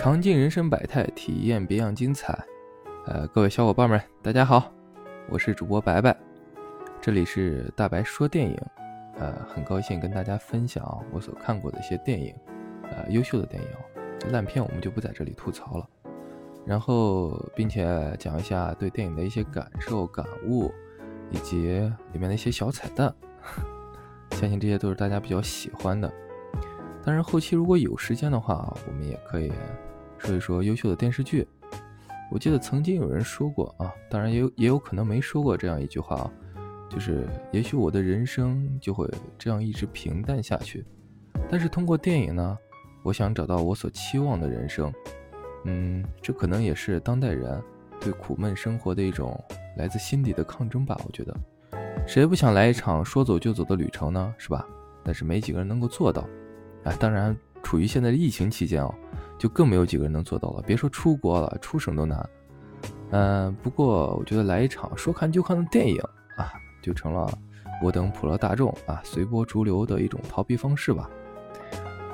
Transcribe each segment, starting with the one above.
尝尽人生百态，体验别样精彩。呃，各位小伙伴们，大家好，我是主播白白，这里是大白说电影。呃，很高兴跟大家分享我所看过的一些电影，呃，优秀的电影，烂片我们就不在这里吐槽了。然后，并且讲一下对电影的一些感受、感悟，以及里面的一些小彩蛋。相信这些都是大家比较喜欢的。当然，后期如果有时间的话，我们也可以说一说优秀的电视剧。我记得曾经有人说过啊，当然也有也有可能没说过这样一句话啊，就是也许我的人生就会这样一直平淡下去。但是通过电影呢，我想找到我所期望的人生。嗯，这可能也是当代人对苦闷生活的一种来自心底的抗争吧。我觉得，谁不想来一场说走就走的旅程呢？是吧？但是没几个人能够做到。啊，当然，处于现在的疫情期间哦，就更没有几个人能做到了。别说出国了，出省都难。嗯，不过我觉得来一场说看就看的电影啊，就成了我等普罗大众啊随波逐流的一种逃避方式吧。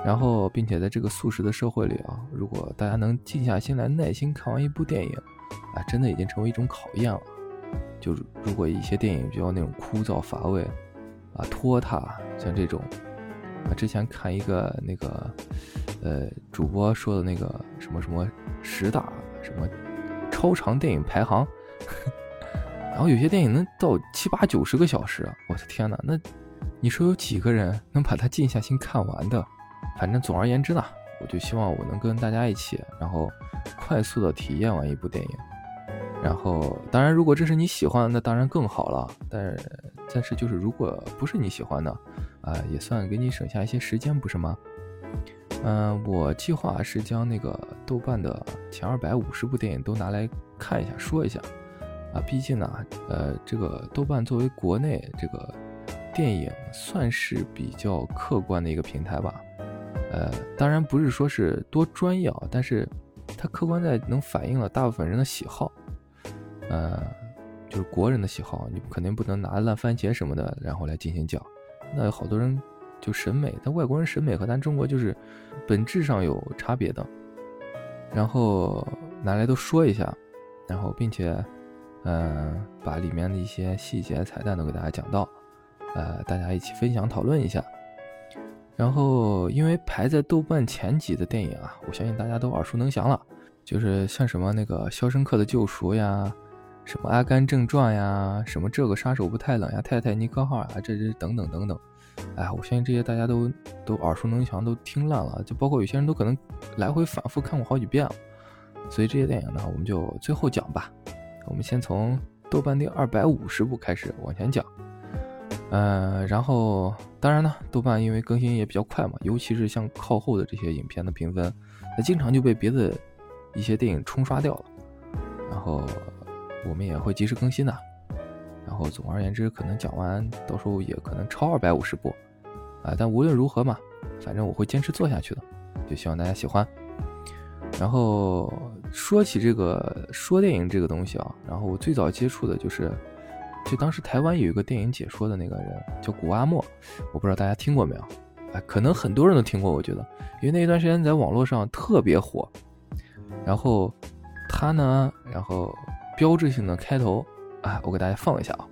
然后，并且在这个速食的社会里啊，如果大家能静下心来耐心看完一部电影，啊，真的已经成为一种考验了。就如果一些电影比较那种枯燥乏味，啊，拖沓，像这种。啊，之前看一个那个，呃，主播说的那个什么什么十大什么超长电影排行，然后有些电影能到七八九十个小时，我的天呐，那你说有几个人能把它静下心看完的？反正总而言之呢，我就希望我能跟大家一起，然后快速的体验完一部电影。然后，当然，如果这是你喜欢的，那当然更好了。但，但是就是如果不是你喜欢的，啊，也算给你省下一些时间，不是吗？嗯，我计划是将那个豆瓣的前二百五十部电影都拿来看一下，说一下。啊，毕竟呢，呃，这个豆瓣作为国内这个电影算是比较客观的一个平台吧。呃，当然不是说是多专业啊，但是它客观在能反映了大部分人的喜好。呃，就是国人的喜好，你肯定不能拿烂番茄什么的，然后来进行讲。那有好多人就审美，但外国人审美和咱中国就是本质上有差别的。然后拿来都说一下，然后并且，嗯，把里面的一些细节彩蛋都给大家讲到，呃，大家一起分享讨论一下。然后因为排在豆瓣前几的电影啊，我相信大家都耳熟能详了，就是像什么那个《肖申克的救赎》呀。什么《阿甘正传》呀，什么这个杀手不太冷呀，泰坦尼克号啊，这这等等等等，哎，我相信这些大家都都耳熟能详，都听烂了，就包括有些人都可能来回反复看过好几遍了。所以这些电影呢，我们就最后讲吧。我们先从豆瓣第二百五十部开始往前讲。嗯，然后当然呢，豆瓣因为更新也比较快嘛，尤其是像靠后的这些影片的评分，那经常就被别的一些电影冲刷掉了。然后。我们也会及时更新的，然后总而言之，可能讲完，到时候也可能超二百五十部，啊，但无论如何嘛，反正我会坚持做下去的，就希望大家喜欢。然后说起这个说电影这个东西啊，然后我最早接触的就是，就当时台湾有一个电影解说的那个人叫古阿莫，我不知道大家听过没有？哎，可能很多人都听过，我觉得，因为那一段时间在网络上特别火。然后他呢，然后。标志性的开头，啊，我给大家放一下啊。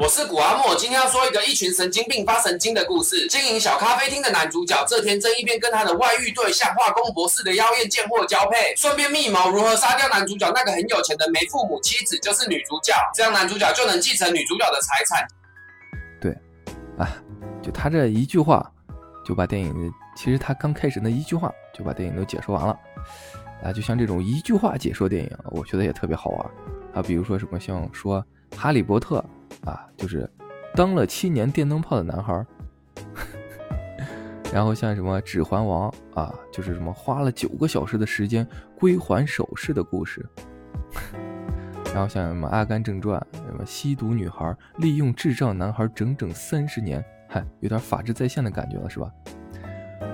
我是古阿莫，今天要说一个一群神经病发神经的故事。经营小咖啡厅的男主角，这天正一边跟他的外遇对象化工博士的妖艳贱货交配，顺便密谋如何杀掉男主角那个很有钱的没父母妻子，就是女主角，这样男主角就能继承女主角的财产。对，啊，就他这一句话，就把电影，其实他刚开始那一句话就把电影都解说完了。啊，就像这种一句话解说电影，我觉得也特别好玩啊。比如说什么像说《哈利波特》啊，就是当了七年电灯泡的男孩 然后像什么《指环王》啊，就是什么花了九个小时的时间归还首饰的故事。然后像什么《阿甘正传》，什么吸毒女孩利用智障男孩整整三十年，嗨，有点法治在线的感觉了，是吧？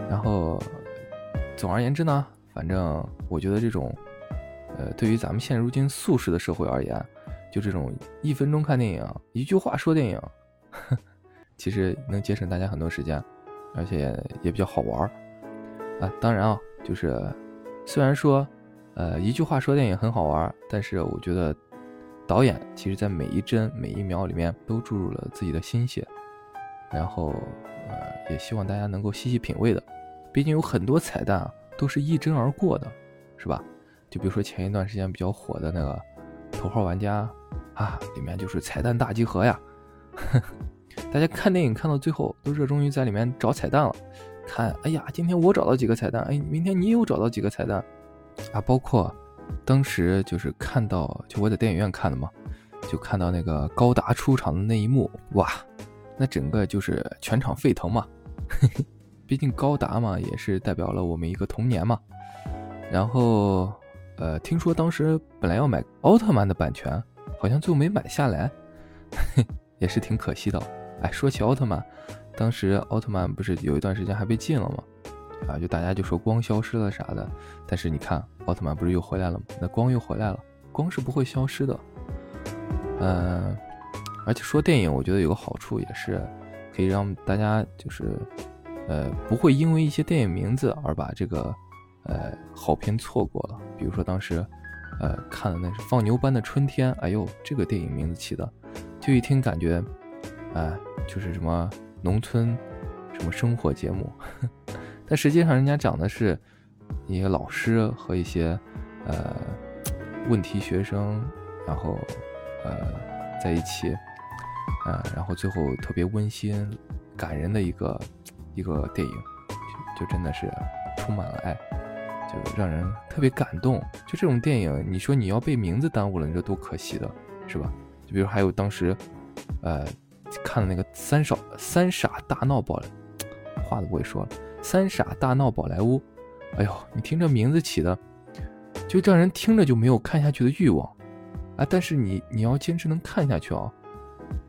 然后，总而言之呢。反正我觉得这种，呃，对于咱们现如今速食的社会而言，就这种一分钟看电影，一句话说电影，其实能节省大家很多时间，而且也比较好玩儿啊。当然啊，就是虽然说，呃，一句话说电影很好玩儿，但是我觉得导演其实在每一帧每一秒里面都注入了自己的心血，然后呃，也希望大家能够细细品味的。毕竟有很多彩蛋啊，都是一帧而过的，是吧？就比如说前一段时间比较火的那个《头号玩家》啊，里面就是彩蛋大集合呀。大家看电影看到最后都热衷于在里面找彩蛋了，看，哎呀，今天我找到几个彩蛋，哎，明天你又找到几个彩蛋，啊，包括当时就是看到，就我在电影院看的嘛，就看到那个高达出场的那一幕，哇，那整个就是全场沸腾嘛，毕竟高达嘛也是代表了我们一个童年嘛，然后，呃，听说当时本来要买奥特曼的版权，好像最后没买下来，也是挺可惜的。哎，说起奥特曼，当时奥特曼不是有一段时间还被禁了吗？啊，就大家就说光消失了啥的。但是你看，奥特曼不是又回来了吗？那光又回来了，光是不会消失的。嗯，而且说电影，我觉得有个好处也是可以让大家就是，呃，不会因为一些电影名字而把这个呃好片错过了。比如说当时，呃，看的那是《放牛班的春天》，哎呦，这个电影名字起的，就一听感觉。哎，就是什么农村什么生活节目，但实际上人家讲的是一些老师和一些呃问题学生，然后呃在一起，呃，然后最后特别温馨感人的一个一个电影，就真的是充满了爱，让人特别感动。就这种电影，你说你要被名字耽误了，你说多可惜的，是吧？就比如还有当时，呃。看的那个三少三傻大闹宝，话都不会说了。三傻大闹宝莱坞，哎呦，你听这名字起的，就让人听着就没有看下去的欲望啊！但是你你要坚持能看下去啊，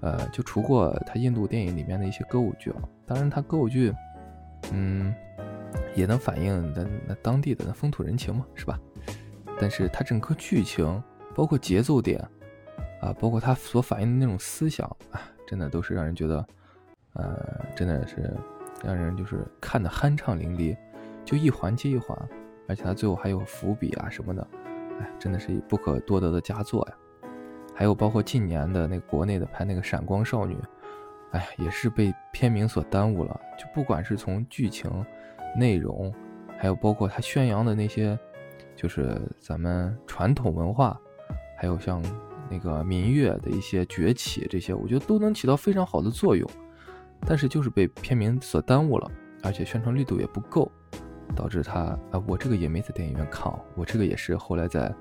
呃，就除过他印度电影里面的一些歌舞剧啊，当然他歌舞剧，嗯，也能反映那那当地的那风土人情嘛，是吧？但是它整个剧情，包括节奏点啊，包括它所反映的那种思想啊。真的都是让人觉得，呃，真的是让人就是看的酣畅淋漓，就一环接一环，而且它最后还有伏笔啊什么的，哎，真的是不可多得的佳作呀。还有包括近年的那国内的拍那个《闪光少女》，哎，也是被片名所耽误了。就不管是从剧情、内容，还有包括他宣扬的那些，就是咱们传统文化，还有像。那个民乐的一些崛起，这些我觉得都能起到非常好的作用，但是就是被片名所耽误了，而且宣传力度也不够，导致他啊，我这个也没在电影院看，我这个也是后来在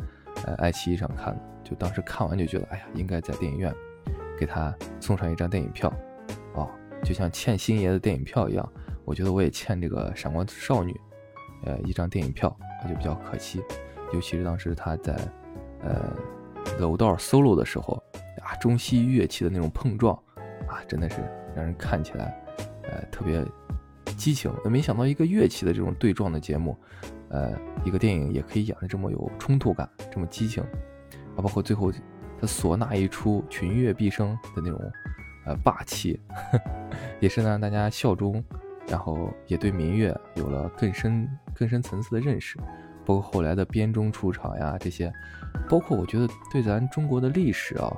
呃爱奇艺上看的，就当时看完就觉得，哎呀，应该在电影院给他送上一张电影票，哦，就像欠星爷的电影票一样，我觉得我也欠这个闪光少女，呃，一张电影票，那就比较可惜，尤其是当时他在呃。楼道 solo 的时候啊，中西乐器的那种碰撞啊，真的是让人看起来呃特别激情。没想到一个乐器的这种对撞的节目，呃，一个电影也可以演的这么有冲突感，这么激情啊！包括最后他唢呐一出，群乐毕生的那种呃霸气，也是让大家笑中，然后也对民乐有了更深更深层次的认识。包括后来的编钟出场呀，这些，包括我觉得对咱中国的历史啊，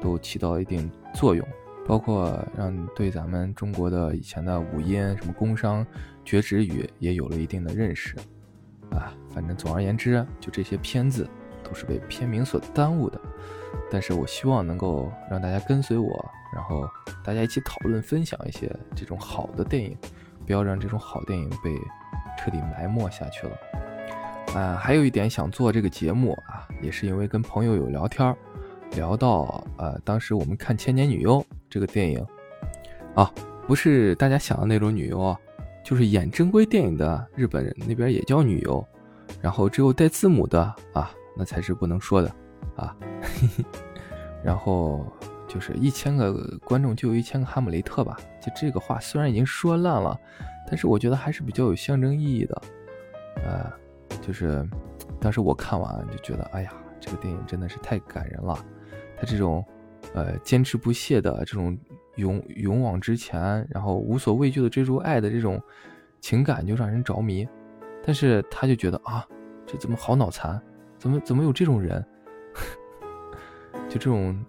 都起到一定作用。包括让对咱们中国的以前的五音什么宫商角徵羽也有了一定的认识。啊，反正总而言之，就这些片子都是被片名所耽误的。但是我希望能够让大家跟随我，然后大家一起讨论分享一些这种好的电影，不要让这种好电影被彻底埋没下去了。啊，还有一点想做这个节目啊，也是因为跟朋友有聊天聊到呃，当时我们看《千年女优》这个电影，啊，不是大家想的那种女优啊，就是演正规电影的日本人那边也叫女优，然后只有带字母的啊，那才是不能说的啊。然后就是一千个观众就有一千个哈姆雷特吧，就这个话虽然已经说烂了，但是我觉得还是比较有象征意义的，呃。就是当时我看完就觉得，哎呀，这个电影真的是太感人了。他这种，呃，坚持不懈的这种勇勇往直前，然后无所畏惧的追逐爱的这种情感，就让人着迷。但是他就觉得啊，这怎么好脑残？怎么怎么有这种人？就这种，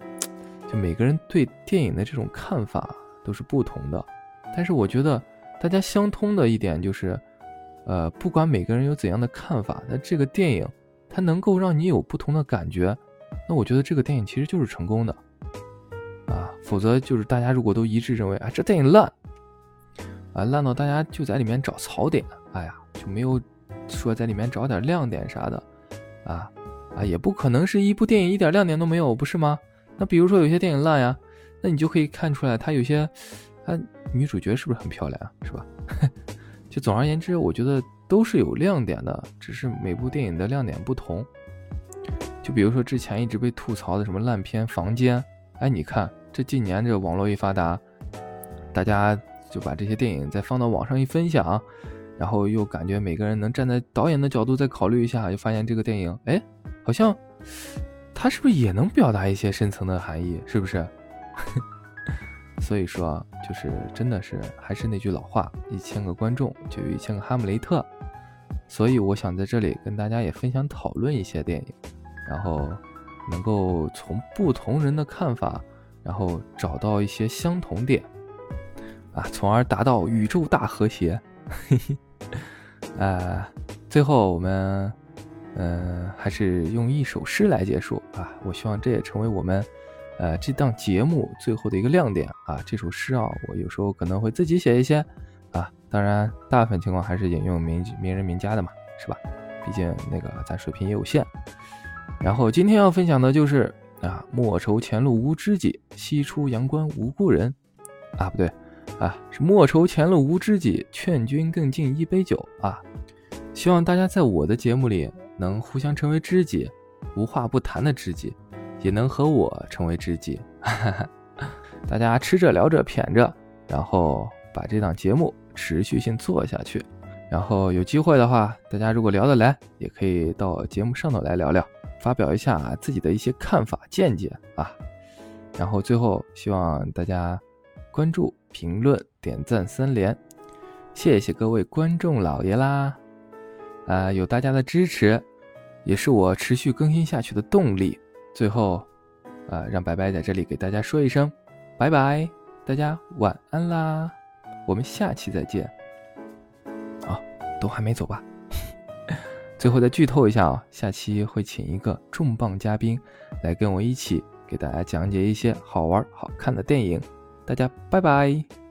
就每个人对电影的这种看法都是不同的。但是我觉得大家相通的一点就是，呃，不管每个人有怎样的看法，那这个电影它能够让你有不同的感觉，那我觉得这个电影其实就是成功的。啊，否则就是大家如果都一致认为啊这电影烂，啊烂到大家就在里面找槽点，哎呀就没有说在里面找点亮点啥的，啊啊也不可能是一部电影一点亮点都没有，不是吗？那比如说有些电影烂呀，那你就可以看出来它有些，它女主角是不是很漂亮啊？是吧？就总而言之，我觉得都是有亮点的，只是每部电影的亮点不同。就比如说之前一直被吐槽的什么烂片《房间》。哎，你看这近年这网络一发达，大家就把这些电影再放到网上一分享，然后又感觉每个人能站在导演的角度再考虑一下，就发现这个电影，哎，好像他是不是也能表达一些深层的含义？是不是？所以说，就是真的是还是那句老话，一千个观众就有一千个哈姆雷特。所以我想在这里跟大家也分享讨论一些电影，然后。能够从不同人的看法，然后找到一些相同点，啊，从而达到宇宙大和谐。呃，最后我们，嗯，还是用一首诗来结束啊。我希望这也成为我们，呃，这档节目最后的一个亮点啊。这首诗啊，我有时候可能会自己写一些，啊，当然大部分情况还是引用名名人名家的嘛，是吧？毕竟那个咱水平也有限。然后今天要分享的就是啊，莫愁前路无知己，西出阳关无故人。啊，不对，啊是莫愁前路无知己，劝君更尽一杯酒。啊，希望大家在我的节目里能互相成为知己，无话不谈的知己，也能和我成为知己。大家吃着聊着谝着，然后把这档节目持续性做下去。然后有机会的话，大家如果聊得来，也可以到节目上头来聊聊。发表一下自己的一些看法见解啊，然后最后希望大家关注、评论、点赞三连，谢谢各位观众老爷啦！啊，有大家的支持，也是我持续更新下去的动力。最后，啊，让白白在这里给大家说一声拜拜，大家晚安啦，我们下期再见。啊，都还没走吧？最后再剧透一下啊，下期会请一个重磅嘉宾来跟我一起给大家讲解一些好玩好看的电影，大家拜拜。